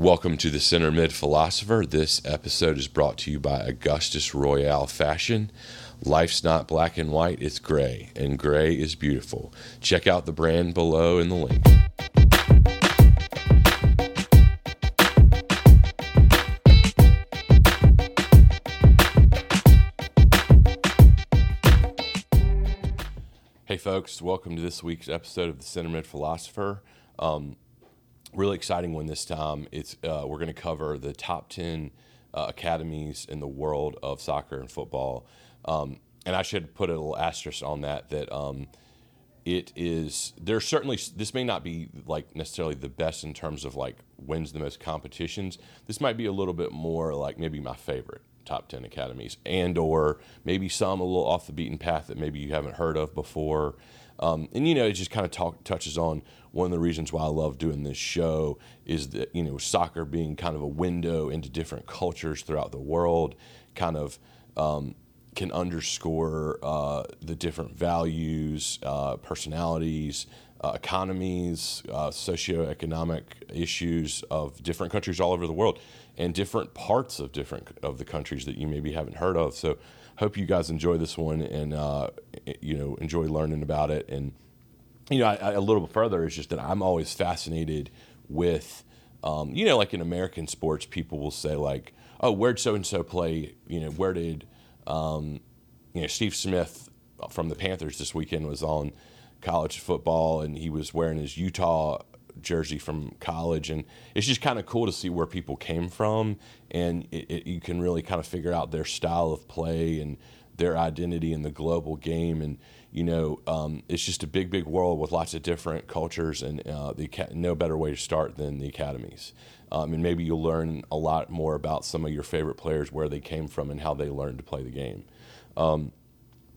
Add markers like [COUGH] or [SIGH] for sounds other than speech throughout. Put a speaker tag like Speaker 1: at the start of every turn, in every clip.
Speaker 1: Welcome to the Center Mid Philosopher. This episode is brought to you by Augustus Royale Fashion. Life's not black and white, it's gray, and gray is beautiful. Check out the brand below in the link. Hey, folks, welcome to this week's episode of the Center Mid Philosopher. Um, really exciting one this time. It's uh, we're going to cover the top ten uh, academies in the world of soccer and football. Um, and I should put a little asterisk on that that um, it is there's certainly this may not be like necessarily the best in terms of like wins the most competitions. This might be a little bit more like maybe my favorite top 10 academies and or maybe some a little off the beaten path that maybe you haven't heard of before um, and you know it just kind of talk, touches on one of the reasons why i love doing this show is that you know soccer being kind of a window into different cultures throughout the world kind of um, can underscore uh, the different values uh, personalities uh, economies, uh, socioeconomic issues of different countries all over the world, and different parts of different of the countries that you maybe haven't heard of. So, hope you guys enjoy this one and uh, you know enjoy learning about it. And you know, I, I, a little bit further is just that I'm always fascinated with, um, you know, like in American sports, people will say like, "Oh, where'd so and so play?" You know, where did um, you know Steve Smith from the Panthers this weekend was on college football, and he was wearing his Utah jersey from college, and it's just kind of cool to see where people came from, and it, it, you can really kind of figure out their style of play and their identity in the global game, and you know, um, it's just a big, big world with lots of different cultures, and uh, the no better way to start than the academies. Um, and maybe you'll learn a lot more about some of your favorite players, where they came from, and how they learned to play the game. Um,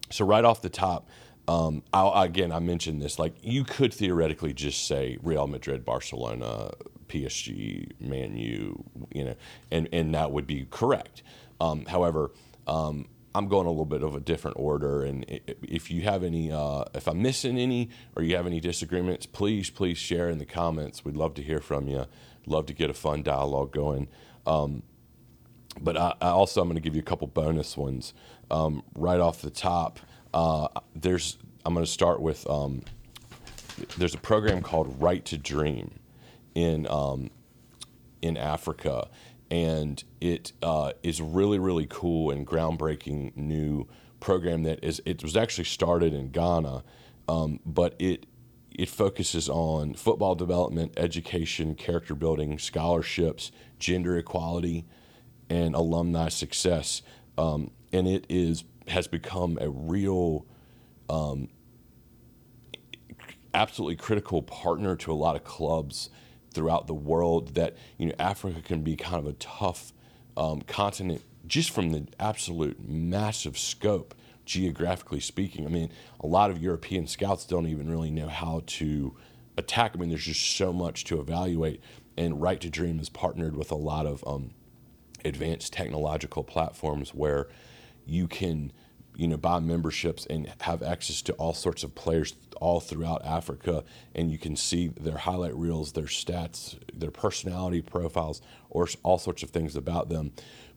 Speaker 1: so right off the top, um, again, I mentioned this. Like, you could theoretically just say Real Madrid, Barcelona, PSG, Man U, you know, and and that would be correct. Um, however, um, I'm going a little bit of a different order, and if you have any, uh, if I'm missing any, or you have any disagreements, please, please share in the comments. We'd love to hear from you. Love to get a fun dialogue going. Um, but I, I, also I'm going to give you a couple bonus ones um, right off the top. Uh, there's I'm going to start with um, there's a program called Right to Dream in um, in Africa, and it uh, is really really cool and groundbreaking new program that is it was actually started in Ghana, um, but it it focuses on football development, education, character building, scholarships, gender equality, and alumni success, um, and it is has become a real um, absolutely critical partner to a lot of clubs throughout the world that you know Africa can be kind of a tough um, continent just from the absolute massive scope geographically speaking. I mean, a lot of European scouts don't even really know how to attack. I mean, there's just so much to evaluate. And Right to Dream is partnered with a lot of um, advanced technological platforms where you can you know buy memberships and have access to all sorts of players all throughout Africa and you can see their highlight reels their stats their personality profiles or all sorts of things about them.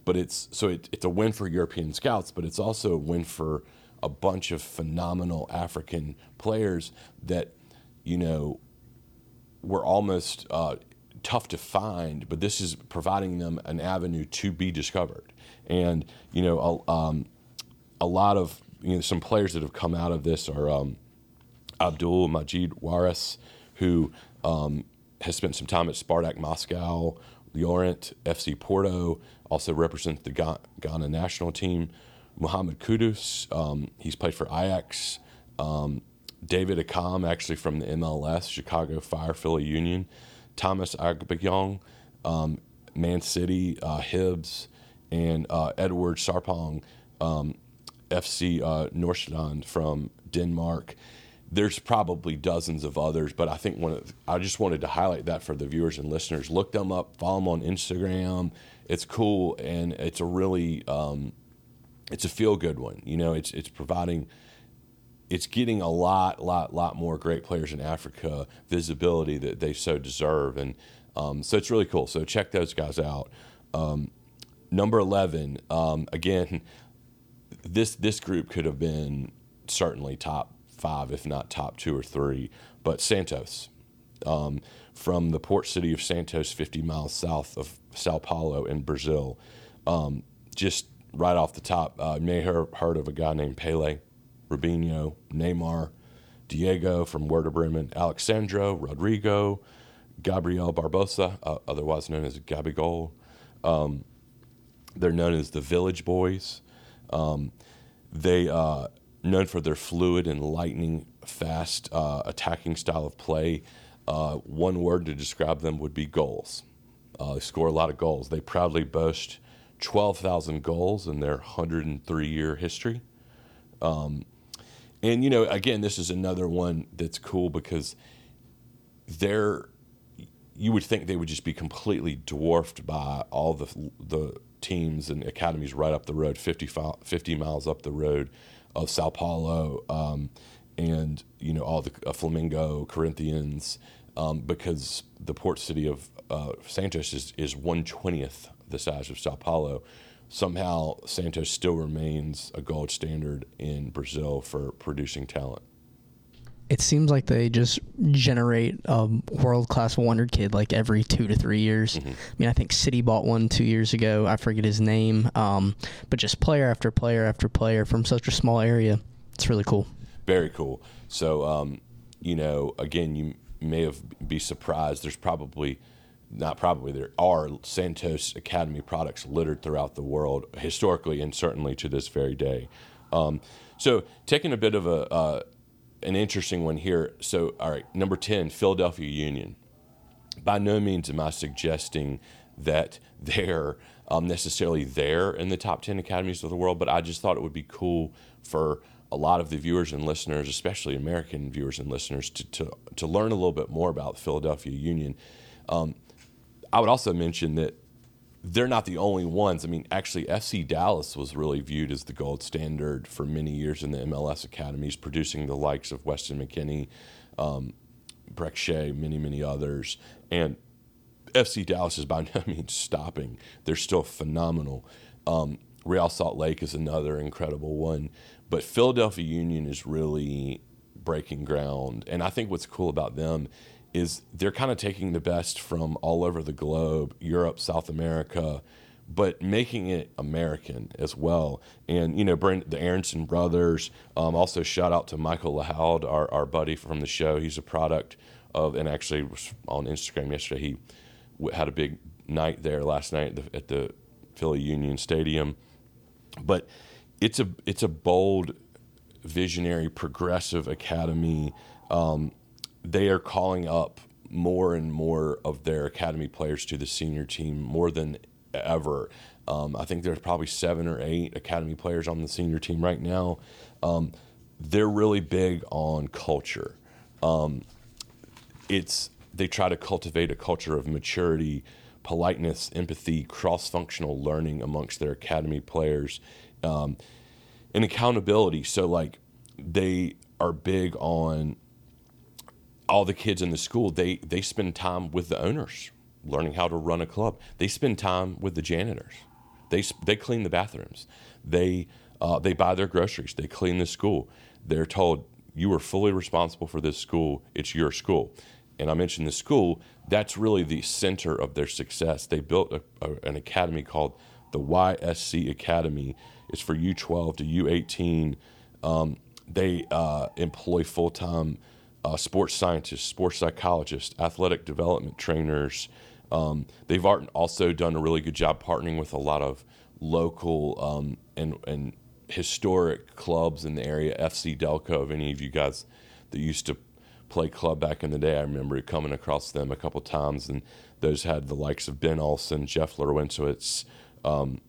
Speaker 1: But it's so it, it's a win for European scouts but it's also a win for a bunch of phenomenal African players that you know were almost uh, tough to find but this is providing them an avenue to be discovered. And you know um, a lot of you know some players that have come out of this are um, Abdul Majid Waris, who um, has spent some time at Spartak Moscow, Lorient, FC Porto, also represents the Ghana national team. Muhammad Kudus, um, he's played for Ajax. Um, David Accam, actually from the MLS, Chicago Fire, Philly Union. Thomas Agyepong, um, Man City, uh, Hibs, and uh, Edward Sarpong, um, FC uh, Nordsjælland from Denmark. There's probably dozens of others, but I think one of, I just wanted to highlight that for the viewers and listeners. Look them up, follow them on Instagram. It's cool and it's a really um, it's a feel good one. You know, it's it's providing it's getting a lot, lot, lot more great players in Africa visibility that they so deserve. And Um, so it's really cool. So check those guys out. Um, number 11, um, again, this this group could have been certainly top five, if not top two or three. But Santos, um, from the port city of Santos, 50 miles south of Sao Paulo in Brazil, um, just right off the top, uh, you may have heard of a guy named Pele, Robinho, Neymar, Diego from Werder Bremen, Alexandro, Rodrygo, Gabriel Barbosa, uh, otherwise known as Gabigol. Um, they're known as the Village Boys. Um, they uh, known for their fluid and lightning fast uh, attacking style of play. Uh, one word to describe them would be goals. Uh, they score a lot of goals. They proudly boast 12,000 goals in their 103 year history. Um, and you know, again, this is another one that's cool because they're you would think they would just be completely dwarfed by all the the teams and academies right up the road, 50, 50 miles up the road of Sao Paulo, um, and you know all the uh, Flamengo, Corinthians, um, because the port city of uh, Santos is is one twentieth the size of Sao Paulo. Somehow, Santos still remains a gold standard in Brazil for producing talent
Speaker 2: it seems like they just generate a world class wonder kid like every two to three years. Mm-hmm. I mean, I think City bought one two years ago. I forget his name, um, but just player after player after player from such a small area. It's really cool.
Speaker 1: Very cool. So, um, you know, again, you may have be surprised. There's probably not probably there are Santos Academy products littered throughout the world historically and certainly to this very day. Um, so, taking a bit of a uh, an interesting one here. So, all right, number 10, Philadelphia Union. By no means am I suggesting that they're um, necessarily there in the top 10 academies of the world, but I just thought it would be cool for a lot of the viewers and listeners, especially American viewers and listeners, to, to, to learn a little bit more about Philadelphia Union. Um, I would also mention that they're not the only ones. I mean, actually, FC Dallas was really viewed as the gold standard for many years in the MLS academies, producing the likes of Weston McKennie, um, Brek Shea, many, many others. And FC Dallas is by [LAUGHS] no means stopping. They're still phenomenal. Um, Real Salt Lake is another incredible one. But Philadelphia Union is really breaking ground. And I think what's cool about them is they're kind of taking the best from all over the globe, Europe, South America, but making it American as well. And you know, Brent, the Aaronson brothers. Um, also, shout out to Michael Lahoud, our our buddy from the show. He's a product of, and actually was on Instagram yesterday, he had a big night there last night at the, at the Philly Union Stadium. But it's a it's a bold, visionary, progressive academy. Um, they are calling up more and more of their academy players to the senior team more than ever. Um, I think there's probably seven or eight academy players on the senior team right now. Um, they're really big on culture. Um, it's they try to cultivate a culture of maturity, politeness, empathy, cross-functional learning amongst their academy players, um, and accountability. So like they are big on all the kids in the school they they spend time with the owners learning how to run a club. They spend time with the janitors. They they clean the bathrooms. They uh, they buy their groceries. They clean the school. They're told you are fully responsible for this school. It's your school. And i mentioned the school. That's really the center of their success. They built a, a, an academy called the ysc academy. It's for u12 to u18 um, they uh, employ full-time uh, sports scientists, sports psychologists, athletic development trainers. Um, they've also done a really good job partnering with a lot of local um, and, and historic clubs in the area. FC Delco, if any of you guys that used to play club back in the day, I remember coming across them a couple times, and those had the likes of Ben Olsen, Jeff Larentowicz, um,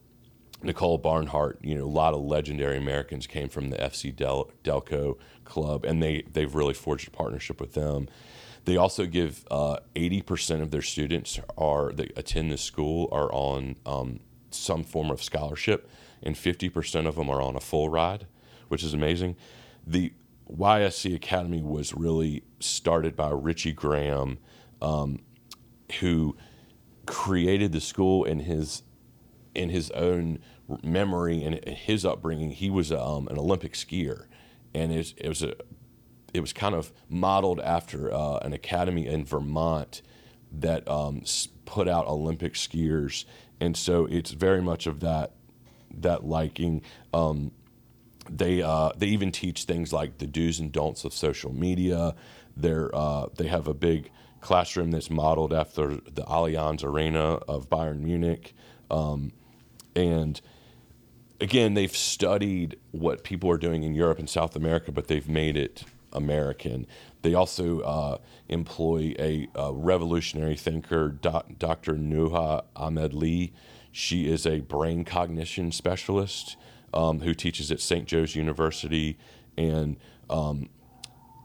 Speaker 1: Nicole Barnhart, you know, a lot of legendary Americans came from the FC Del- Delco club, and they they've really forged a partnership with them. They also give uh, eighty percent of their students are that attend the school are on um, some form of scholarship, and fifty percent of them are on a full ride, which is amazing. The YSC Academy was really started by Richie Graham. Um, who created the school in his in his own memory and his upbringing. He was um, an Olympic skier, and it was, it was a it was kind of modeled after uh, an academy in Vermont that um, put out Olympic skiers, and so it's very much of that that liking. Um, they uh, they even teach things like the do's and don'ts of social media. They're uh, they have a big classroom that's modeled after the Allianz Arena of Bayern Munich, um, and again they've studied what people are doing in Europe and South America, but they've made it American. They also uh, employ a, a, revolutionary thinker, Dr. Nuha Ahmed-Lee. She is a brain cognition specialist um, who teaches at St. Joe's University, and um,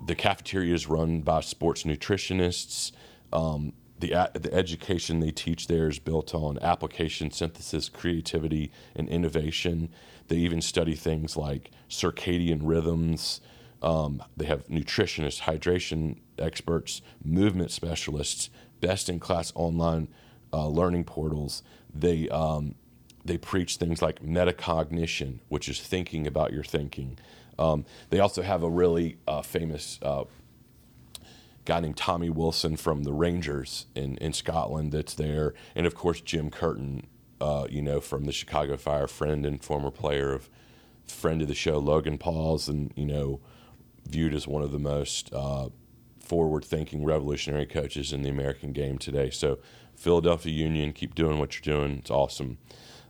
Speaker 1: the cafeteria is run by sports nutritionists. Um, the, the education they teach there is built on application, synthesis, creativity, and innovation. They even study things like circadian rhythms. Um, they have nutritionists, hydration experts, movement specialists, best in class online uh, learning portals. They um, they preach things like metacognition, which is thinking about your thinking. Um, they also have a really uh, famous uh, guy named Tommy Wilson from the Rangers in, in Scotland that's there, and of course Jim Curtin, uh, you know, from the Chicago Fire, friend and former player of friend of the show Logan Pause, and you know, viewed as one of the most uh, forward-thinking, revolutionary coaches in the American game today. So, Philadelphia Union, keep doing what you're doing. It's awesome.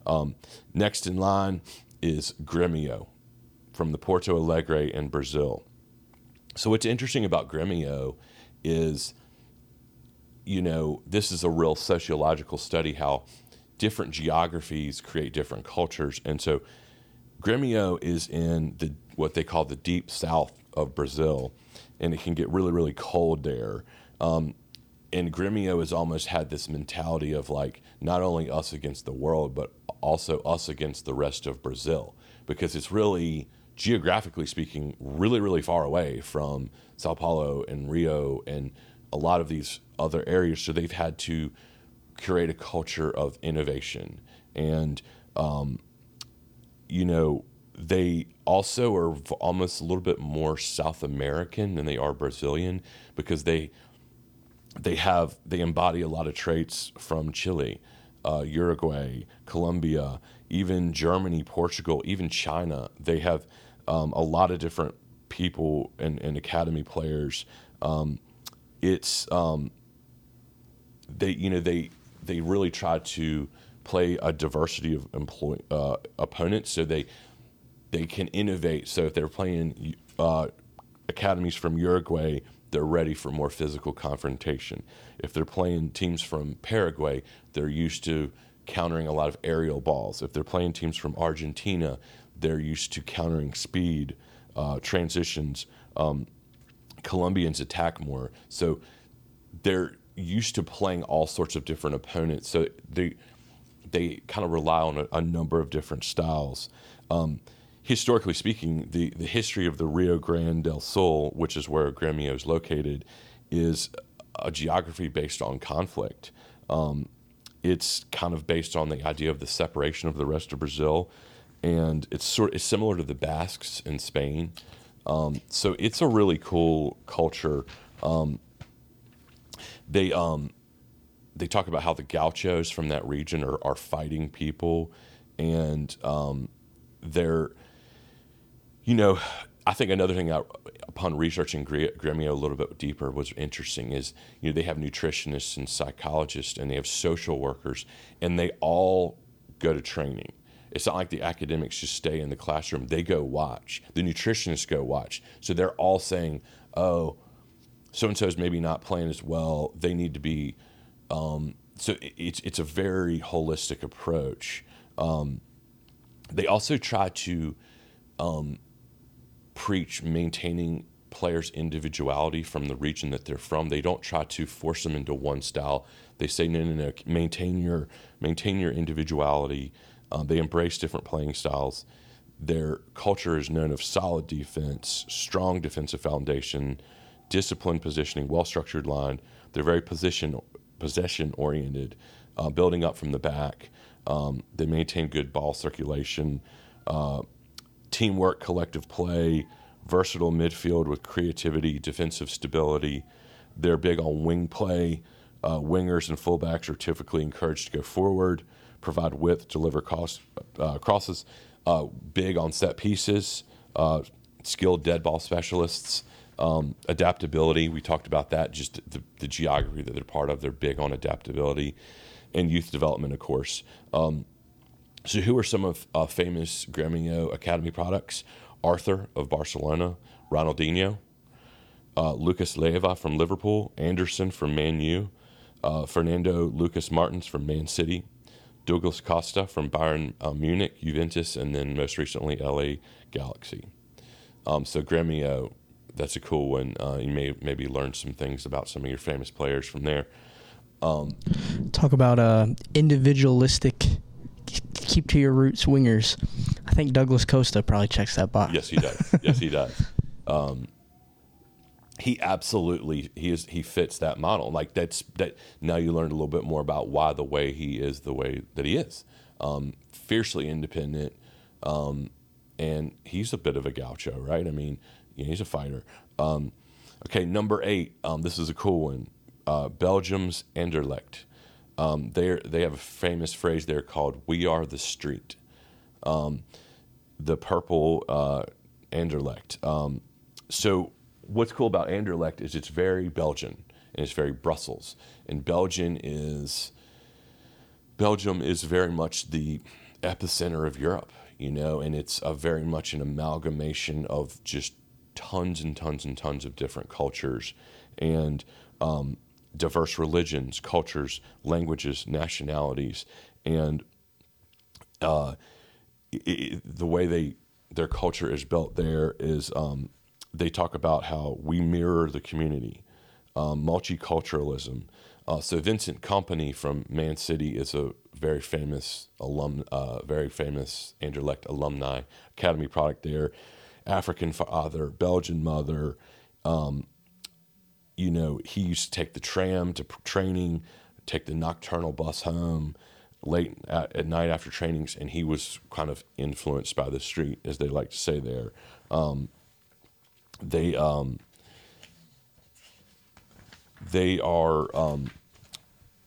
Speaker 1: Um, next in line is Grêmio from the Porto Alegre in Brazil. So, what's interesting about Grêmio is, you know, this is a real sociological study how different geographies create different cultures. And so, Grêmio is in the what they call the deep south of Brazil, and it can get really, really cold there. Um, and Grêmio has almost had this mentality of like not only us against the world, but also us against the rest of Brazil, because it's really geographically speaking really, really far away from Sao Paulo and Rio and a lot of these other areas. So they've had to create a culture of innovation and um, you know they also are almost a little bit more South American than they are Brazilian because they they have they embody a lot of traits from Chile, uh, Uruguay, Colombia, even Germany, Portugal, even China. They have um, a lot of different people and, and academy players. Um, it's um, they you know they they really try to play a diversity of employ uh, opponents so they they can innovate. So if they're playing uh, academies from Uruguay, they're ready for more physical confrontation. If they're playing teams from Paraguay, they're used to countering a lot of aerial balls. If they're playing teams from Argentina, they're used to countering speed, uh, transitions. Um, Colombians attack more. So they're used to playing all sorts of different opponents. So they they kind of rely on a, a number of different styles. Um, historically speaking, the, the history of the Rio Grande del Sul, which is where Grêmio is located, is a geography based on conflict. Um, it's kind of based on the idea of the separation of the rest of Brazil, and it's sort it's similar to the Basques in Spain. Um, so it's a really cool culture. Um, they um, they talk about how the gauchos from that region are, are fighting people, and um, they're you know, I think another thing upon researching Grêmio a little bit deeper was interesting is you know they have nutritionists and psychologists and they have social workers and they all go to training. It's not like the academics just stay in the classroom; they go watch. The nutritionists go watch. So they're all saying, "Oh, so and so is maybe not playing as well. They need to be." Um, so it's it's a very holistic approach. Um, they also try to um, preach maintaining players' individuality from the region that they're from. They don't try to force them into one style. They say, no, no, no, maintain your maintain your individuality. Um, they embrace different playing styles. Their culture is known of solid defense, strong defensive foundation, disciplined positioning, well structured line. They're very position possession oriented, uh, building up from the back. Um, they maintain good ball circulation, uh, teamwork, collective play, versatile midfield with creativity, defensive stability. They're big on wing play. Uh, wingers and fullbacks are typically encouraged to go forward, provide width, deliver uh, crosses. Uh, big on set pieces, uh, skilled dead ball specialists. Um, adaptability, we talked about that, just the, the, geography that they're part of. They're big on adaptability and youth development, of course. Um, so, who are some of uh, famous Gremio Academy products? Arthur of Barcelona, Ronaldinho, uh, Lucas Leiva from Liverpool, Anderson from Man U, uh, Fernando Lucas Martins from Man City, Douglas Costa from Bayern uh, Munich, Juventus, and then most recently LA Galaxy. Um, so Gremio, that's a cool one. Uh, you may maybe learn some things about some of your famous players from there.
Speaker 2: Um, Talk about uh, individualistic, keep to your roots wingers. I think Douglas Costa probably checks that box.
Speaker 1: Yes, he does. yes, he does. [LAUGHS] Um, he absolutely he is he fits that model. Like that's that. Now you learned a little bit more about why the way he is the way that he is. Um, fiercely independent, um, and he's a bit of a gaucho, right? I mean, you know, he's a fighter. Um, okay, number eight. Um, this is a cool one. Uh, Belgium's Anderlecht. Um, they they have a famous phrase there called "We are the street." Um, the purple uh, Anderlecht. so what's cool about Anderlecht is it's very Belgian and it's very Brussels. And Belgium is Belgium is very much the epicenter of Europe, you know, and it's a very much an amalgamation of just tons and tons and tons of different cultures and um, diverse religions, cultures, languages, nationalities, and uh, it, it, the way they their culture is built there is um, they talk about how we mirror the community, um, multiculturalism. Uh, so Vincent Kompany from Man City is a very famous alum, uh, very famous Anderlecht alumni academy product there. African father, Belgian mother. Um, you know, he used to take the tram to training, take the nocturnal bus home late at, at night after trainings, and he was kind of influenced by the street, as they like to say there. Um, they um, they are um,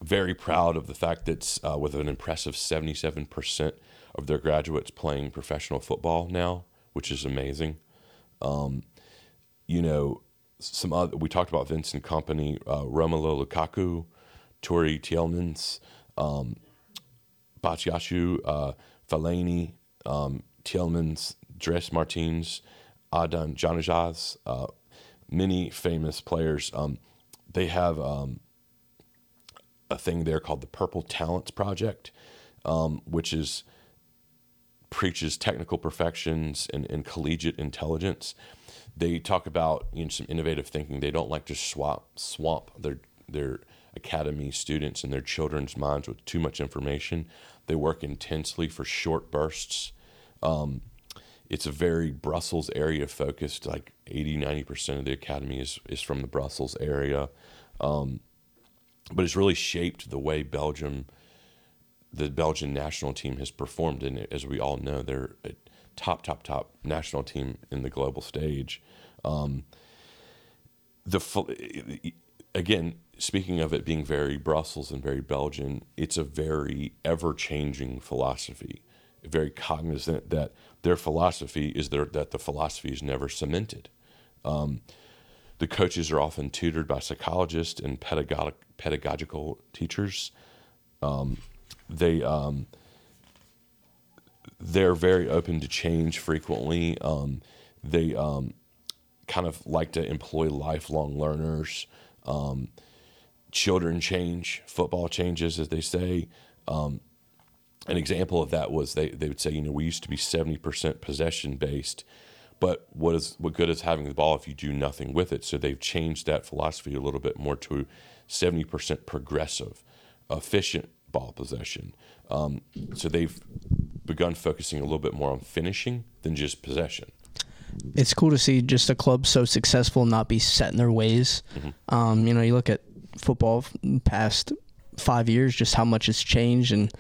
Speaker 1: very proud of the fact that uh, with an impressive 77% of their graduates playing professional football now, which is amazing. Um, you know, some other, we talked about Vincent Kompany, uh, Romelu Lukaku, Youri Tielemans, um, Batshuayi, uh, Fellaini, um, Tielemans, Dries Mertens, Adnan Januzaj, uh, many famous players. Um, they have um, a thing there called the Purple Talents Project, um, which is preaches technical perfections and, and, collegiate intelligence. They talk about you know, some innovative thinking. They don't like to swap swamp their their academy students and their children's minds with too much information. They work intensely for short bursts. Um, it's a very Brussels area focused. Like 80, 90% of the academy is, is from the Brussels area. Um, but it's really shaped the way Belgium, the Belgian national team has performed. And as we all know, they're a top, top, top national team in the global stage. Um, the again, speaking of it being very Brussels and very Belgian, it's a very ever changing philosophy very cognizant that their philosophy is their, that the philosophy is never cemented. Um, the coaches are often tutored by psychologists and pedagogic, pedagogical teachers. Um, they um, they're very open to change frequently. Um, they um, kind of like to employ lifelong learners. Um, children change, football changes, as they say. Um, an example of that was they, they would say, you know, we used to be 70% possession based, but what is what good is having the ball if you do nothing with it? So they've changed that philosophy a little bit more to 70% progressive, efficient ball possession. Um, so they've begun focusing a little bit more on finishing than just possession.
Speaker 2: It's cool to see just a club so successful not be set in their ways. Mm-hmm. Um, you know, you look at football past five years, just how much it's changed, and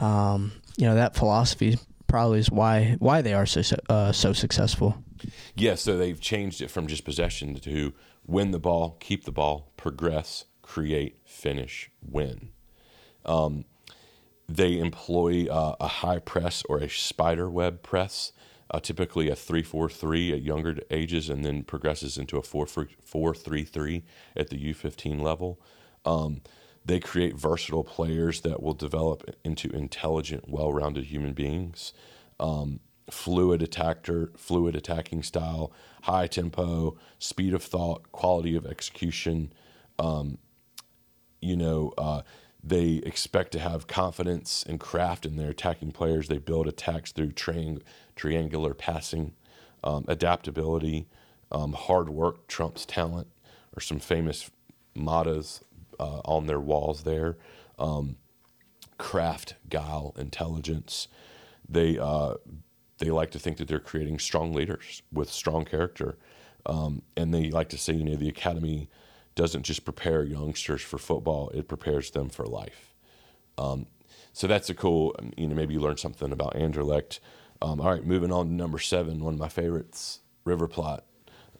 Speaker 2: um, you know that philosophy probably is why why they are so uh, so successful.
Speaker 1: Yeah, so they've changed it from just possession to win the ball, keep the ball, progress, create, finish, win. Um, they employ uh, a high press or a spider web press, uh, typically a 3-4-3 at younger ages, and then progresses into a 4-3-3 at the U15 level. Um, they create versatile players that will develop into intelligent, well-rounded human beings. Um, fluid attacker, fluid attacking style, high tempo, speed of thought, quality of execution. Um, you know, uh, they expect to have confidence and craft in their attacking players. They build attacks through triang- triangular passing, um, adaptability, um, hard work trumps talent, or some famous mottos uh, on their walls there. Um, craft, guile, intelligence. They uh, they like to think that they're creating strong leaders with strong character, um, and they like to say, you know, the academy doesn't just prepare youngsters for football; it prepares them for life. Um, so that's a cool. Um, you know, maybe you learn something about Anderlecht. Um, all right, moving on to number seven, one of my favorites, River Plate,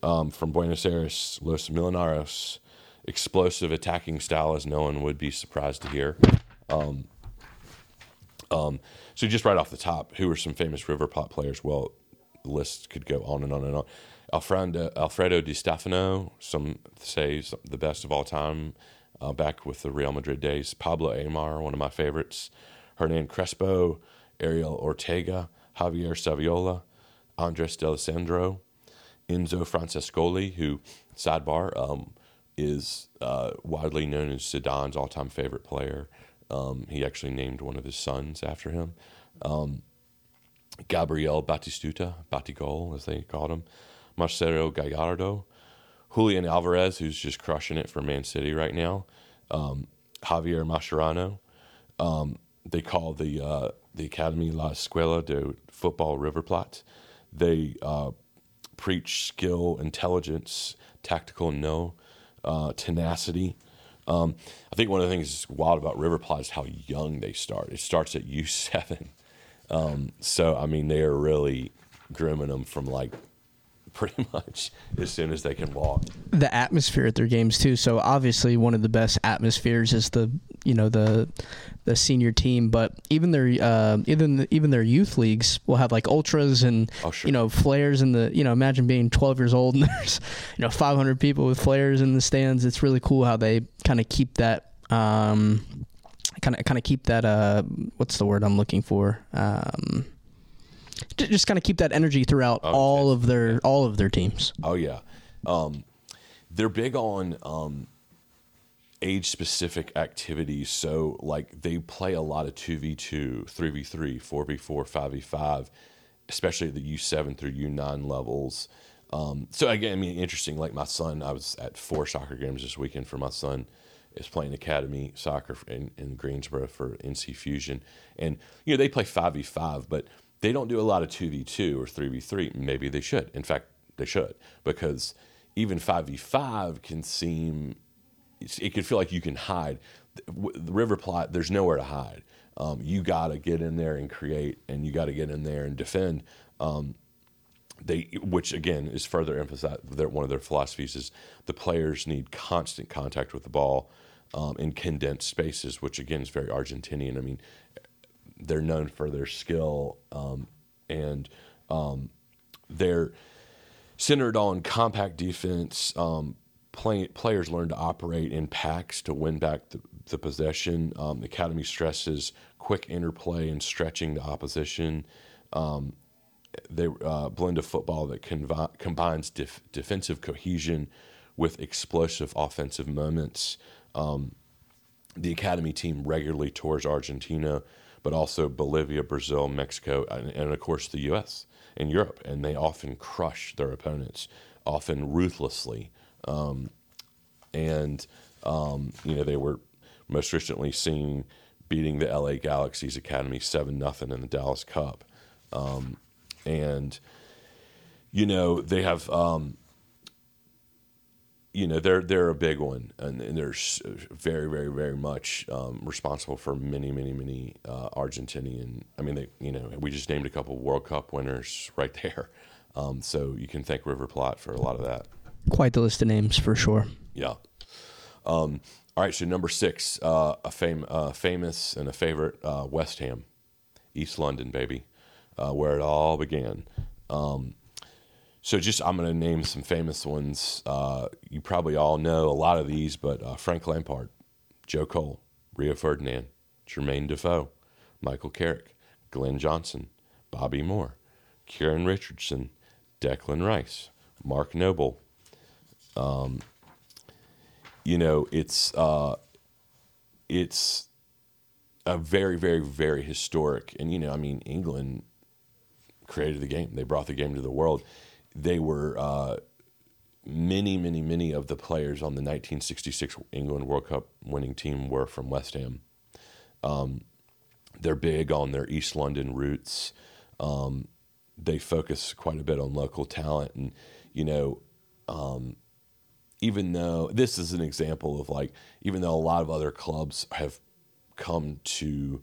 Speaker 1: um, from Buenos Aires, Los Millonarios. Explosive attacking style, as no one would be surprised to hear. Um, um, so just right off the top, who are some famous River Plate players? Well, the list could go on and on and on. Alfredo, Alfredo Di Stefano, some say the best of all time, uh, back with the Real Madrid days. Pablo Aimar, one of my favorites. Hernan Crespo, Ariel Ortega, Javier Saviola, Andres D'Alessandro, Enzo Francescoli, who, sidebar, um, is uh, widely known as Zidane's all-time favorite player. Um, he actually named one of his sons after him. Um, Gabriel Batistuta, Batigol, as they called him. Marcelo Gallardo. Julian Alvarez, who's just crushing it for Man City right now. Um, Javier Mascherano. Um, they call the uh, the academy La Escuela de Football River Plate. They uh, preach skill, intelligence, tactical no, uh, tenacity, um, I think one of the things that's wild about River Plate is how young they start. It starts at U seven, um, so I mean they are really grooming them from like pretty [LAUGHS] much as soon as they can walk.
Speaker 2: The atmosphere at their games too. So obviously one of the best atmospheres is the you know the the senior team, but even their uh, even even their youth leagues will have like ultras and oh, sure. you know flares in the you know imagine being 12 years old [LAUGHS] and there's you know 500 people with flares in the stands. It's really cool how they kind of keep that um kind of kind of keep that uh what's the word I'm looking for um just kind of keep that energy throughout oh, all of their all of their teams.
Speaker 1: Oh yeah, um, they're big on um, age specific activities. So like they play a lot of two v two, three v three, four v four, five v five, especially at the U seven through U nine levels. Um, so again, I mean, interesting. Like my son, I was at four soccer games this weekend for my son. Is playing academy soccer in, in Greensboro for NC Fusion, and you know they play five v five, but they don't do a lot of 2v2 or 3v3. Maybe they should. In fact, they should because even 5v5 can seem, it can feel like you can hide. The River Plate there's nowhere to hide. Um, you got to get in there and create, and you got to get in there and defend. Um, they, which again is further emphasized. Their, one of their philosophies is the players need constant contact with the ball um, in condensed spaces, which again is very Argentinian. I mean, they're known for their skill um, and um, they're centered on compact defense. Um, play, players learn to operate in packs to win back the, the possession. Um, the academy stresses quick interplay and stretching the opposition. Um, they uh, blend a football that convi- combines def- defensive cohesion with explosive offensive moments. Um, the academy team regularly tours Argentina but also Bolivia, Brazil, Mexico, and, and of course the U.S. and Europe. And they often crush their opponents, often ruthlessly. Um, and um, you know they were most recently seen beating the LA Galaxy's Academy seven nothing in the Dallas Cup, um, and you know they have um, you know they're they're a big one, and, and they're very very very much um, responsible for many many many uh, Argentinian. I mean, they you know we just named a couple World Cup winners right [LAUGHS] there, um, so you can thank River Plate for a lot of that.
Speaker 2: Quite the list of names for sure.
Speaker 1: Yeah. Um, all right, so number six, uh, a fam- uh, famous and a favorite, uh, West Ham, East London, baby, uh, where it all began. Um, so just I'm going to name some famous ones. Uh, you probably all know a lot of these, but uh, Frank Lampard, Joe Cole, Rio Ferdinand, Jermaine Defoe, Michael Carrick, Glenn Johnson, Bobby Moore, Kieran Richardson, Declan Rice, Mark Noble. Um, you know, it's uh, it's a very, very, very historic, and you know, I mean, England created the game. They brought the game to the world they were uh, many, many, many of the players on the 1966 England World Cup winning team were from West Ham. Um, they're big on their East London roots. Um, they focus quite a bit on local talent, and you know, um, even though this is an example of like, even though a lot of other clubs have come to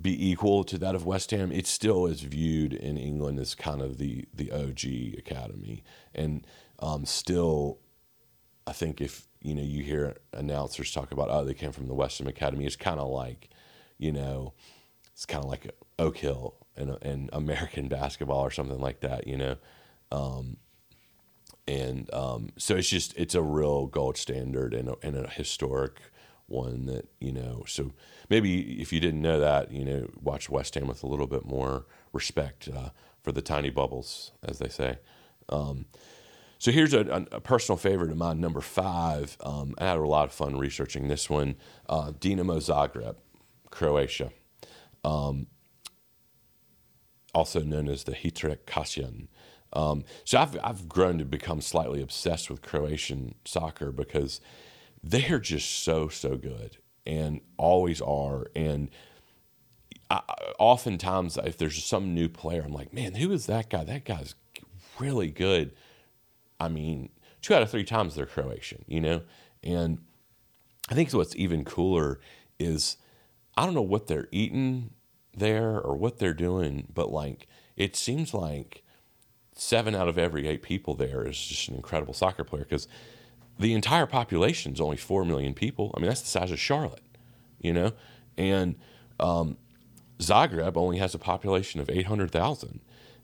Speaker 1: be equal to that of West Ham, it still is viewed in England as kind of the the OG academy, and um, still, I think if you know you hear announcers talk about oh they came from the West Ham Academy, it's kind of like, you know, it's kind of like Oak Hill and and American basketball or something like that, you know. Um, and um, so it's just it's a real gold standard and a, and a historic one that you know. So maybe if you didn't know that, you know, watch West Ham with a little bit more respect uh, for the tiny bubbles, as they say. Um, so here's a, a, personal favorite of mine, number five. Um, I had a lot of fun researching this one. Uh, Dinamo Zagreb, Croatia, um, also known as the Hajduk Kasian. Um, so I've I've grown to become slightly obsessed with Croatian soccer because they are just so so good and always are. And I, oftentimes if there's some new player i'm like man who is that guy? That guy's really good. I mean two out of three times they're croatian you know? And i think what's even cooler is i don't know what they're eating there or what they're doing but like it seems like seven out of every eight people there is just an incredible soccer player because the entire population is only 4 million people. I mean, that's the size of Charlotte, you know? And um, Zagreb only has a population of 800,000.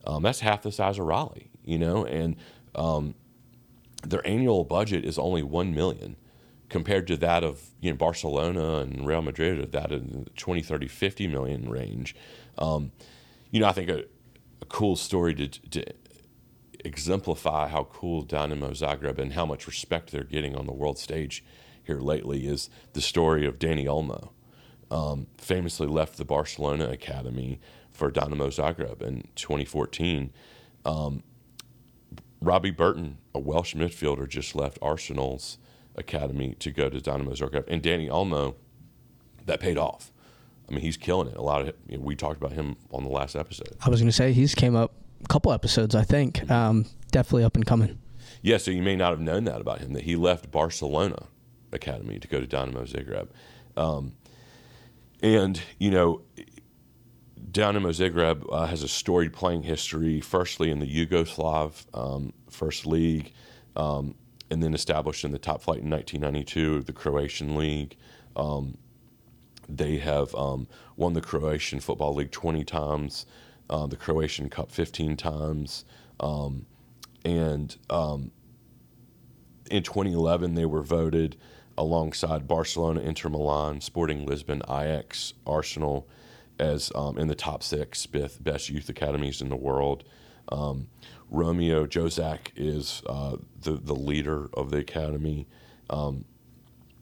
Speaker 1: Um, that's half the size of Raleigh, you know? And um, their annual budget is only 1 million compared to that of you know Barcelona and Real Madrid of that in the 20, 30, 50 million range. Um, you know, I think a, a cool story to, to exemplify how cool Dinamo Zagreb and how much respect they're getting on the world stage here lately is the story of Dani Olmo. Um, famously left the Barcelona academy for Dinamo Zagreb in 2014. Um, Robbie Burton, a Welsh midfielder, just left Arsenal's academy to go to Dinamo Zagreb, and Dani Olmo, that paid off. I mean, he's killing it. A lot of you know, we talked about him on the last episode.
Speaker 2: I was going to say he's came up couple episodes, I think. Um, definitely up and coming.
Speaker 1: Yeah, so you may not have known that about him that he left Barcelona Academy to go to Dinamo Zagreb, um, and you know, Dinamo Zagreb uh, has a storied playing history. Firstly, in the Yugoslav um, First League, um, and then established in the top flight in 1992, the Croatian League. Um, they have um, won the Croatian Football League 20 times uh, the Croatian Cup 15 times. Um, and um, in 2011, they were voted alongside Barcelona, Inter Milan, Sporting Lisbon, Ajax, Arsenal as um, in the top six best youth academies in the world. Um, Romeo Jozak is uh, the, the leader of the academy. Um,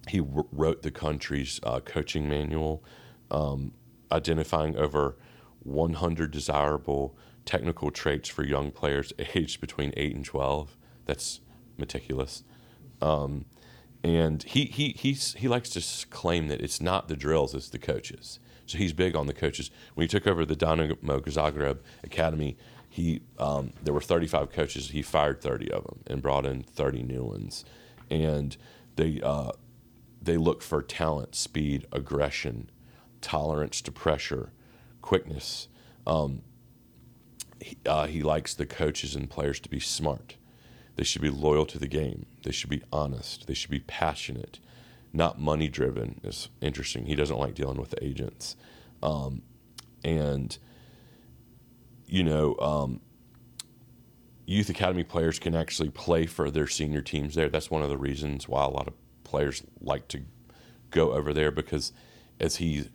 Speaker 1: he w- wrote the country's uh, coaching manual, um, identifying over 100 desirable technical traits for young players [LAUGHS] aged between 8 and 12. That's meticulous. Um, and he, he, he's, he likes to claim that it's not the drills, it's the coaches. So he's big on the coaches. When he took over the Dinamo Zagreb Academy, he, um, there were 35 coaches. He fired 30 of them and brought in 30 new ones. and they uh, they look for talent, speed, aggression, tolerance to pressure, quickness. Um, he, uh, he likes the coaches and players to be smart. They should be loyal to the game. They should be honest. They should be passionate, not money driven. It's interesting. He doesn't like dealing with agents. Um, and, you know, um, youth academy players can actually play for their senior teams there. That's one of the reasons why a lot of players like to go over there because, as he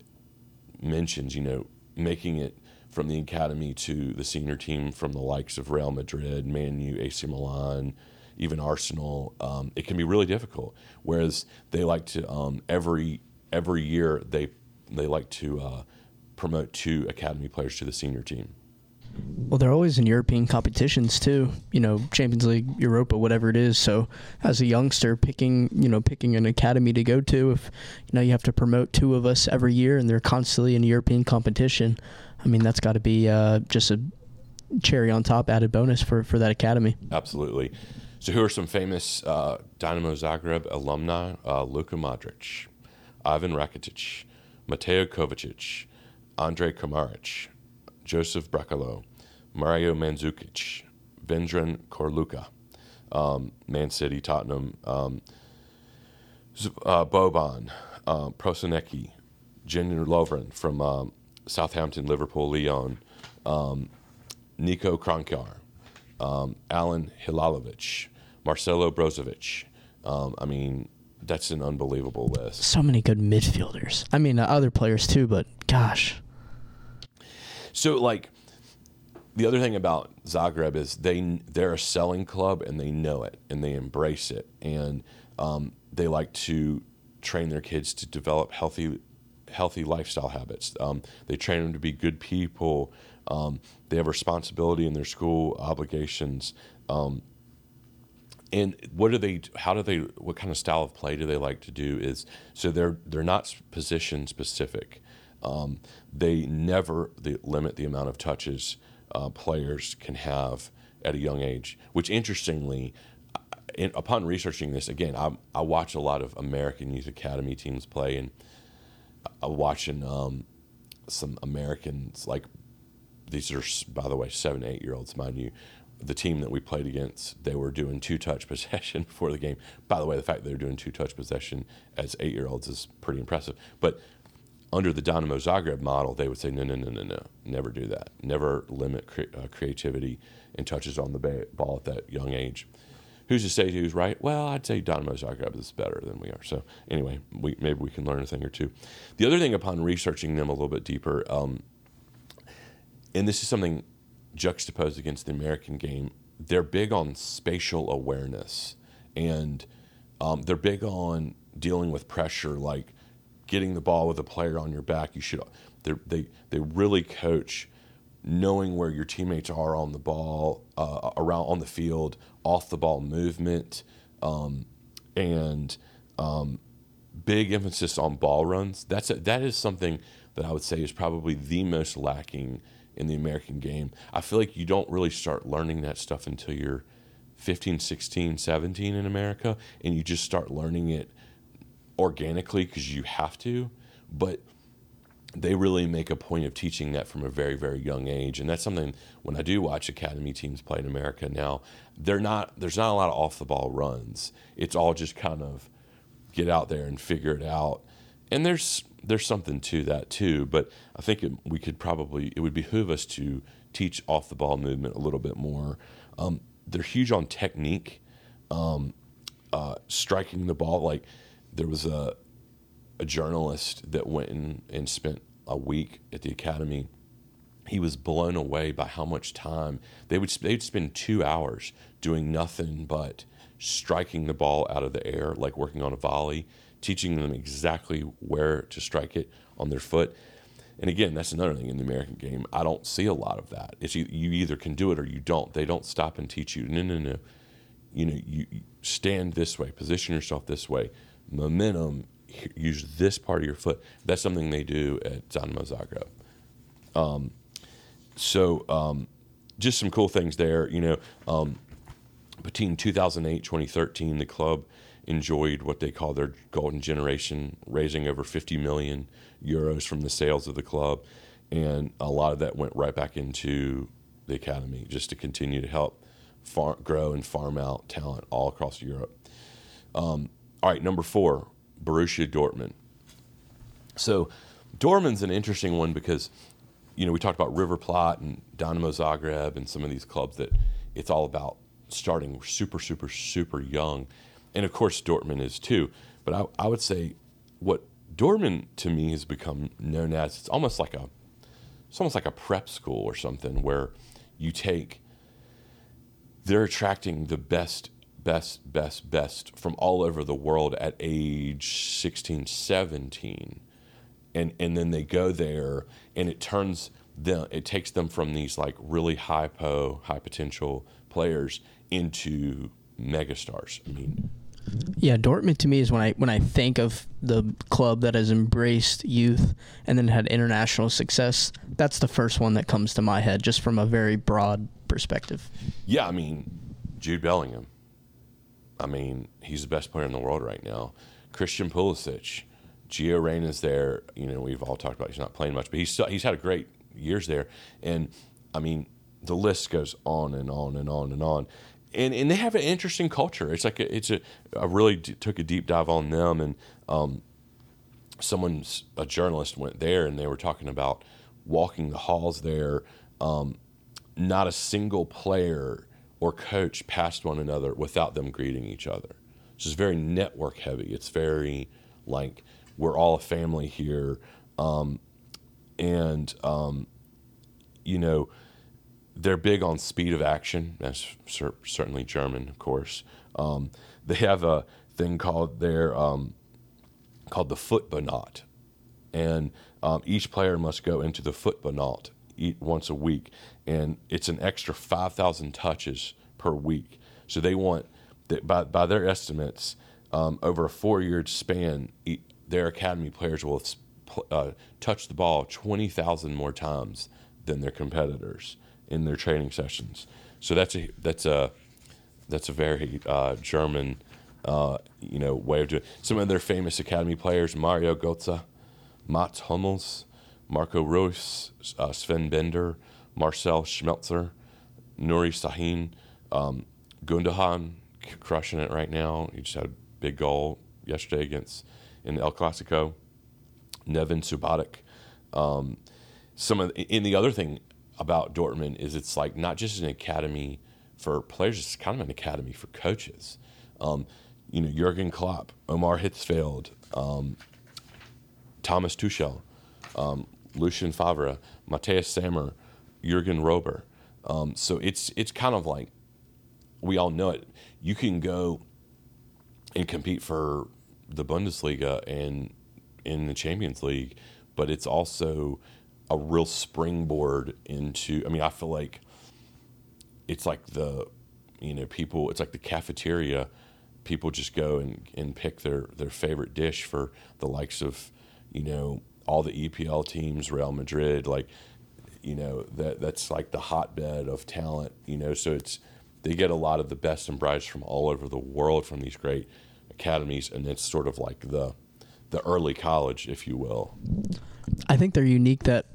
Speaker 1: mentions, you know, making it from the academy to the senior team from the likes of Real Madrid, Man U, AC Milan, even Arsenal, um, it can be really difficult. Whereas they like to um, every every year they they like to uh, promote two academy players to the senior team.
Speaker 2: Well, they're always in European competitions too. You know, Champions League, Europa, whatever it is. So, as a youngster, picking you know picking an academy to go to, if you know you have to promote two of us every year, and they're constantly in European competition. I mean, that's got to be uh, just a cherry on top, added bonus for for that academy.
Speaker 1: Absolutely. So, who are some famous uh, Dinamo Zagreb alumni? Uh, Luka Modric, Ivan Rakitic, Mateo Kovacic, Andre Kramaric, Joseph Brekalo, Mario Mandzukic, Vedran Corluka, um, Man City, Tottenham, um, uh, Boban, uh, Prosinecki, Dejan Lovren from um, Southampton, Liverpool, Lyon, um, Niko Kranjcar, um, Alen Halilovic, Marcelo Brozovic. Um, I mean, that's an unbelievable list.
Speaker 2: So many good midfielders. I mean, uh, other players too, but gosh.
Speaker 1: So like the other thing about Zagreb is they they're a selling club and they know it and they embrace it and um, they like to train their kids to develop healthy healthy lifestyle habits. Um, they train them to be good people. Um, they have responsibility in their school obligations. Um, and what do they? How do they? What kind of style of play do they like to do? Is so they're they're not position specific. Um, they never they limit the amount of touches uh, players can have at a young age. Which, interestingly, in, upon researching this again, I, I watch a lot of American youth academy teams play, and I'm watching um, some Americans like these are by the way seven eight year olds mind you the team that we played against, they were doing two touch [LAUGHS] possession before the game. By the way, the fact that they're doing two touch possession as eight year olds is pretty impressive. But under the Dinamo Zagreb model, they would say, no, no, no, no, no, never do that. Never limit cre- uh, creativity and touches on the ba- ball at that young age. Who's to say who's right? Well, I'd say Dinamo Zagreb is better than we are. So anyway, we, maybe we can learn a thing or two. The other thing, upon researching them a little bit deeper, um, and this is something juxtaposed against the American game, they're big on spatial awareness, and um, they're big on dealing with pressure, like getting the ball with a player on your back. You should they they really coach knowing where your teammates are on the ball, uh, around on the field, off the ball movement, um, and um, big emphasis on ball runs. That's a, that is something that I would say is probably the most lacking in the American game. I feel like you don't really start learning that stuff until you're 15, 16, 17 in America, and you just start learning it organically because you have to, but they really make a point of teaching that from a very very young age and that's something when i do watch academy teams play in america now they're not there's not a lot of off the ball runs. It's all just kind of get out there and figure it out. And there's there's something to that too but i think it, we could probably it would behoove us to teach off the ball movement a little bit more. Um, they're huge on technique. Um, uh, striking the ball like there was a a journalist that went in and spent a week at the academy. He was blown away by how much time they would they'd spend two hours doing nothing but striking the ball out of the air, like working on a volley, teaching them exactly where to strike it on their foot. And again, that's another thing in the American game. I don't see a lot of that. It's you, you either can do it or you don't. They don't stop and teach you. No, no, no. You know, you stand this way, position yourself this way momentum, use this part of your foot. That's something they do at Dinamo Zagreb. Um, so um, just some cool things there. You know, um, between 2008 2013, the club enjoyed what they call their golden generation, raising over 50 million euros from the sales of the club, and a lot of that went right back into the academy just to continue to help far, grow and farm out talent all across Europe. Um, all right, number four, Borussia Dortmund. So Dortmund's an interesting one because, you know, we talked about River Plate and Dinamo Zagreb and some of these clubs that it's all about starting super, super, super young. And of course, Dortmund is too. But I, I would say what Dortmund to me has become known as it's almost like a it's almost like a prep school or something where you take they're attracting the best best best best from all over the world at age 16 17 and and then they go there and it turns them it takes them from these like really high po high potential players into megastars i mean
Speaker 2: yeah, Dortmund to me is when I when I think of the club that has embraced youth and then had international success. That's the first one that comes to my head, just from a very broad perspective.
Speaker 1: Yeah, I mean Jude Bellingham. I mean he's the best player in the world right now. Christian Pulisic, Gio Reyna's there. You know we've all talked about he's not playing much, but he's he's had a great years there, and I mean the list goes on and on and on and on and and they have an interesting culture. It's like a, it's a I really d- took a deep dive on them, and um, someone's a journalist went there, and they were talking about walking the halls there. Um, not a single player or coach past one another without them greeting each other. It's very network heavy. It's very like we're all a family here, um, and um, you know they're big on speed of action. That's cer- certainly German, of course. Um, they have a thing called their um, called the Footbonaut, and um, each player must go into the Footbonaut eat once a week, and it's an extra five thousand touches per week. So they want that by by their estimates, um, over a four year span, their academy players will uh, touch the ball twenty thousand more times than their competitors in their training sessions. So that's a that's a that's a very uh, German, uh, you know, way of doing. It. Some of their famous academy players: Mario Götze, Mats Hummels, Marco Reus, uh, Sven Bender, Marcel Schmelzer, Nuri Sahin, um, Gundogan crushing it right now. He just had a big goal yesterday against in El Clasico. Neven Subotic. Um, some of the, and the other thing about Dortmund is it's like not just an academy for players, it's kind of an academy for coaches. Um, you know, Jurgen Klopp, Ottmar Hitzfeld, um, Thomas Tuchel, um, Lucien Favre, Matthias Sammer, Jurgen Rober. Um, so it's it's kind of like we all know it. You can go and compete for the Bundesliga and in the Champions League, but it's also a real springboard into. I mean, I feel like it's like the you know people. It's like the cafeteria. People just go and, and pick their, their favorite dish for the likes of you know all the EPL teams, Real Madrid, like you know that that's like the hotbed of talent. You know, so it's they get a lot of the best and brightest from all over the world from these great academies, and it's sort of like the the early college, if you will.
Speaker 2: I think they're unique that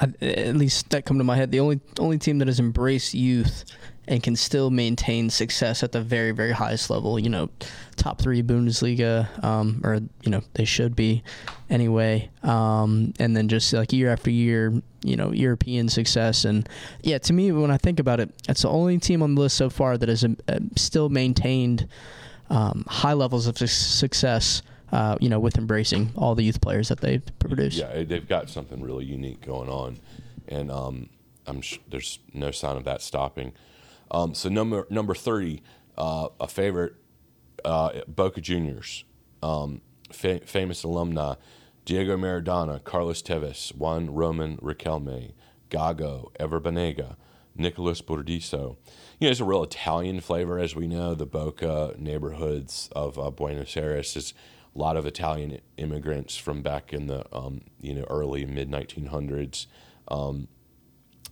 Speaker 2: at least that come to my head. The only only team that has embraced youth and can still maintain success at the very very highest level. You know, top three Bundesliga, um, or you know they should be anyway. Um, and then just like year after year, you know, European success. And yeah, to me, when I think about it, it's the only team on the list so far that has uh, still maintained um, high levels of success uh, you know, with embracing all the youth players that they produce.
Speaker 1: Yeah, they've got something really unique going on, and um, I'm sh- there's no sign of that stopping. Um, so number number thirty, uh, a favorite, uh, Boca Juniors, um, fa- famous alumni, Diego Maradona, Carlos Tevez, Juan Roman Riquelme, Gago, Ever Banega, Nicolas Burdisso. You know, it's a real Italian flavor, as we know. The Boca neighborhoods of uh, Buenos Aires is a lot of Italian immigrants from back in the um, you know early mid 1900s, um,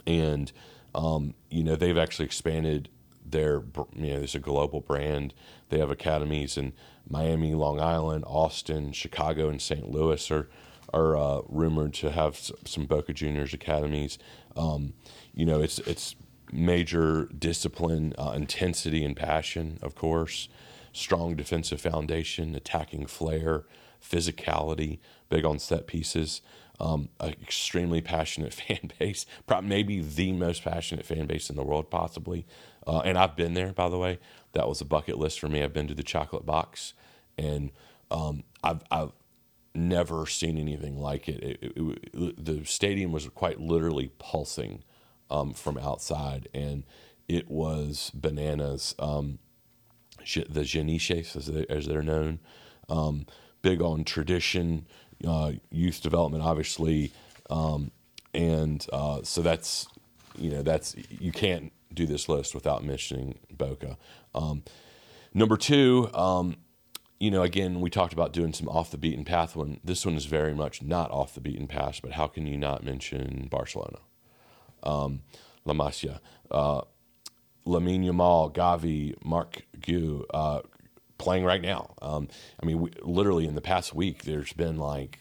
Speaker 1: and um, you know they've actually expanded they're you know, there's a global brand. They have academies in Miami, Long Island, Austin, Chicago, and St. Louis are are uh, rumored to have some Boca Juniors academies. Um, you know, it's it's major discipline, uh, intensity, and passion, of course. Strong defensive foundation, attacking flair, physicality, big on set pieces. Um, an extremely passionate [LAUGHS] fan base, probably maybe the most passionate fan base in the world, possibly. Uh, and I've been there, by the way. That was a bucket list for me. I've been to the Chocolate Box, and um, I've, I've never seen anything like it. It, it, it. The stadium was quite literally pulsing um, from outside, and it was bananas. Um, the Xeneizes, as, they, as they're known, um, big on tradition, uh, youth development, obviously, um, and uh, so that's you know that's you can't do this list without mentioning Boca. Um, number two, um, you know, again, we talked about doing some off the beaten path one. This one is very much not off the beaten path, but how can you not mention Barcelona? Um, La Masia, uh, Lamine Yamal, Gavi, Marc Guiu, uh, playing right now. Um, I mean, we, literally in the past week, there's been like,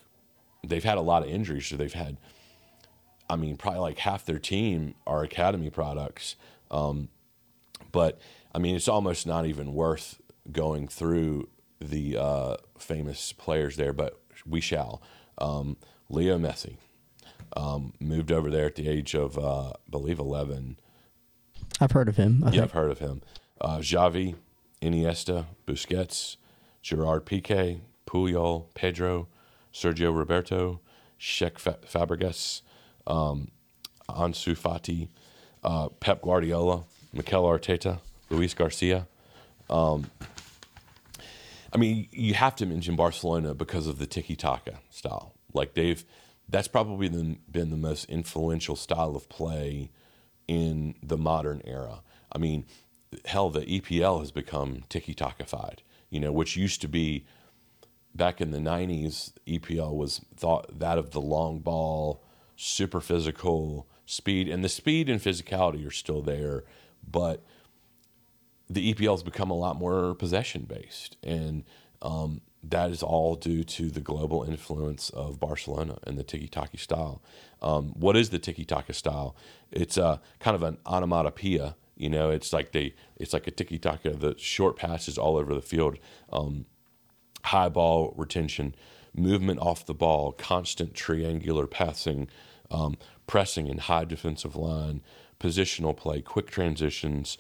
Speaker 1: they've had a lot of injuries. So they've had, I mean, probably like half their team are academy products. Um, but I mean, it's almost not even worth going through the uh, famous players there, but we shall. Um, Leo Messi um, moved over there at the age of, uh, I believe, 11.
Speaker 2: I've heard of him.
Speaker 1: I yeah, think. I've heard of him. Uh, Xavi, Iniesta, Busquets, Gerard Piqué, Puyol, Pedro, Sergio Roberto, Cesc Fabregas, um, Ansu Fati, uh, Pep Guardiola, Mikel Arteta, Luis Garcia. Um, I mean, you have to mention Barcelona because of the tiki taka style. Like they've, that's probably been, been the most influential style of play in the modern era. I mean, hell, the EPL has become tiki takafied. You know, which used to be back in the '90s. EPL was thought that of the long ball, super physical speed, and the speed and physicality are still there, but the EPL has become a lot more possession based, and um, that is all due to the global influence of Barcelona and the tiki taka style. Um, what is the tiki taka style? It's a kind of an onomatopoeia. You know, it's like they, it's like a tiki taka. The short passes all over the field, um, high ball retention, movement off the ball, constant triangular passing, um, pressing in high defensive line, positional play, quick transitions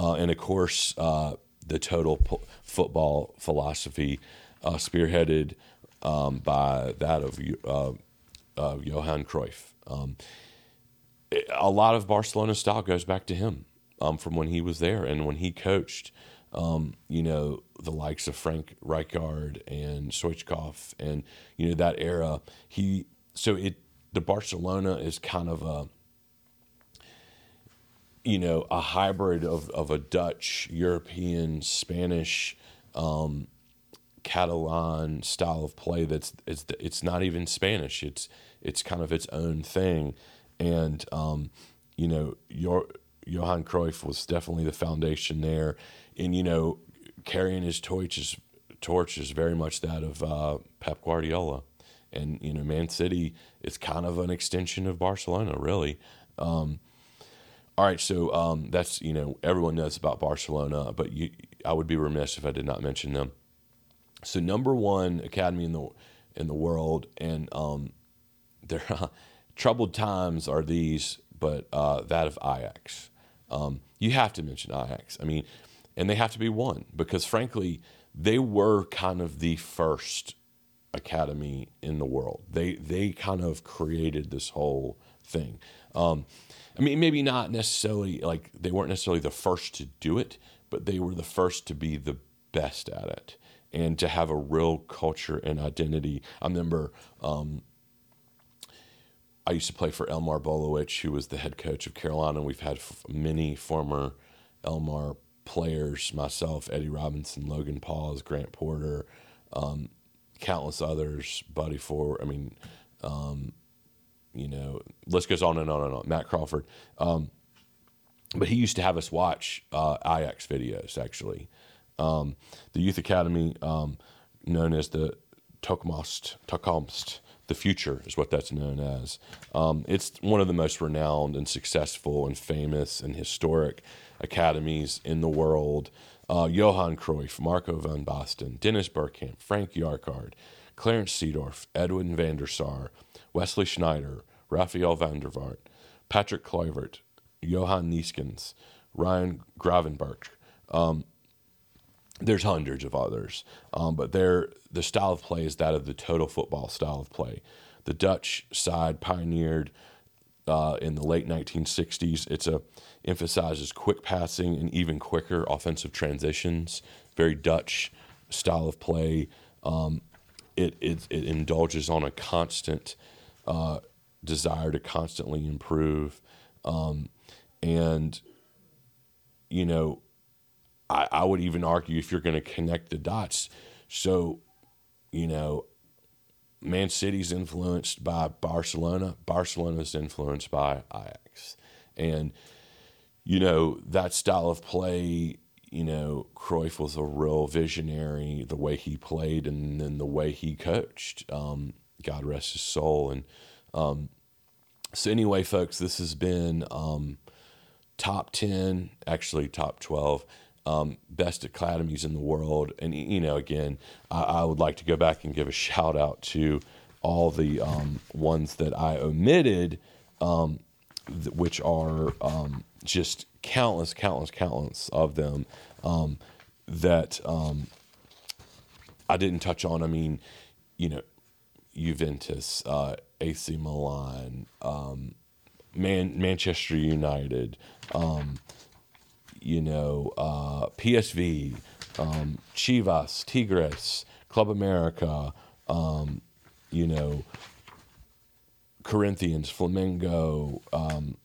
Speaker 1: uh, and of course uh, the total po- football philosophy, uh, spearheaded um, by that of uh, Johan Cruyff. Um, a lot of Barcelona style goes back to him um, from when he was there and when he coached. Um, you know the likes of Frank Rijkaard and Stoichkov and you know that era. He so it the Barcelona is kind of a you know, a hybrid of, of a Dutch, European, Spanish, um, Catalan style of play. That's it's it's not even Spanish. It's it's kind of its own thing, and um, you know, your Johan Cruyff was definitely the foundation there, and you know, carrying his torch is torch is very much that of uh, Pep Guardiola, and you know, Man City is kind of an extension of Barcelona, really. Um, all right, so um, that's you know everyone knows about Barcelona, but you, I would be remiss if I did not mention them. So number one academy in the in the world, and um, [LAUGHS] their troubled times are these, but uh, that of Ajax. Um, you have to mention Ajax. I mean, and they have to be one because frankly, they were kind of the first academy in the world. They they kind of created this whole thing. Um, I mean, maybe not necessarily like they weren't necessarily the first to do it, but they were the first to be the best at it and to have a real culture and identity. I remember um, I used to play for Elmar Bolowich, who was the head coach of Carolina. We've had f- many former Elmar players, myself, Eddie Robinson, Logan Pause, Grant Porter, um, countless others, Buddy Ford. I mean, um, you know, list goes on and on and on. Matt Crawford. Um, but he used to have us watch uh, Ajax videos actually. Um, the youth academy, um, known as the Toekomst, Toekomst, the future is what that's known as. Um, it's one of the most renowned and successful and famous and historic academies in the world. Uh, Johan Cruyff, Marco van Basten, Dennis Bergkamp, Frank Rijkaard, Clarence Seedorf, Edwin van der Sar, Wesley Sneijder, Raphael van der Vaart, Patrick Kluivert, Johan Neeskens, Ryan Gravenberch. Um, there's hundreds of others, um, but they're, the style of play is that of the total football style of play. The Dutch side pioneered uh, in the late 1960s. It's a emphasizes quick passing and even quicker offensive transitions. Very Dutch style of play. Um, it, it, it indulges on a constant uh, desire to constantly improve. Um, and, you know, I, I would even argue if you're going to connect the dots. So, you know, Man City's influenced by Barcelona. Barcelona's influenced by Ajax. And, you know, that style of play, you know, Cruyff was a real visionary, the way he played and then the way he coached. Um, God rest his soul. And um, so, anyway, folks, this has been um, top 10, actually top 12 um, best academies in the world. And, you know, again, I, I, would like to go back and give a shout out to all the um, ones that I omitted, um, th- which are um, just countless, countless, countless of them um, that um, I didn't touch on. I mean, you know, Juventus, uh, AC Milan, Man- Manchester United you know, uh, PSV, um, Chivas, Tigres, Club America, um, you know, Corinthians, Flamengo. Um,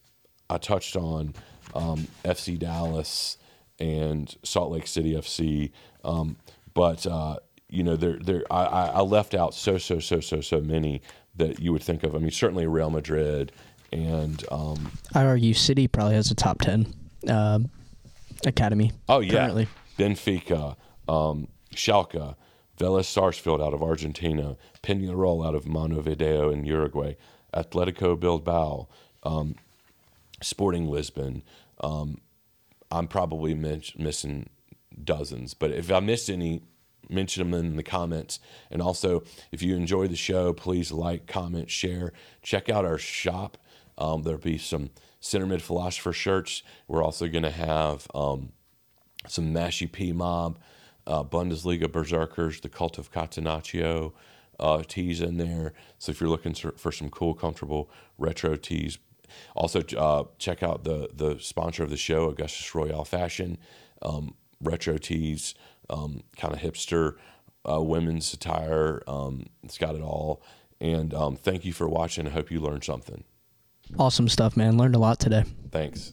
Speaker 1: I touched on um, FC Dallas and Salt Lake City FC, um, but uh, you know, there, there, I, I left out so, so, so, so, so many that you would think of. I mean, certainly Real Madrid, and um,
Speaker 2: I argue City probably has a top ten. Uh, academy.
Speaker 1: Oh yeah, currently. Benfica, um, Schalke, Vélez Sarsfield out of Argentina, Peñarol out of Montevideo in Uruguay, Atletico Bilbao, um, Sporting Lisbon. Um, I'm probably missing dozens, but if I missed any, mention them in the comments. And also, if you enjoy the show, please like, comment, share. Check out our shop. Um, there'll be some center mid philosopher shirts. We're also going to have um, some Mashy P Mob, uh, Bundesliga Berserkers, the Cult of Catenaccio uh, tees in there. So if you're looking for some cool, comfortable retro tees, also uh, check out the the sponsor of the show, Augustus Royale Fashion, um, retro tees, um, kind of hipster uh, women's attire. Um, it's got it all. And um, thank you for watching. I hope you learned something.
Speaker 2: Awesome stuff, man. Learned a lot today.
Speaker 1: Thanks.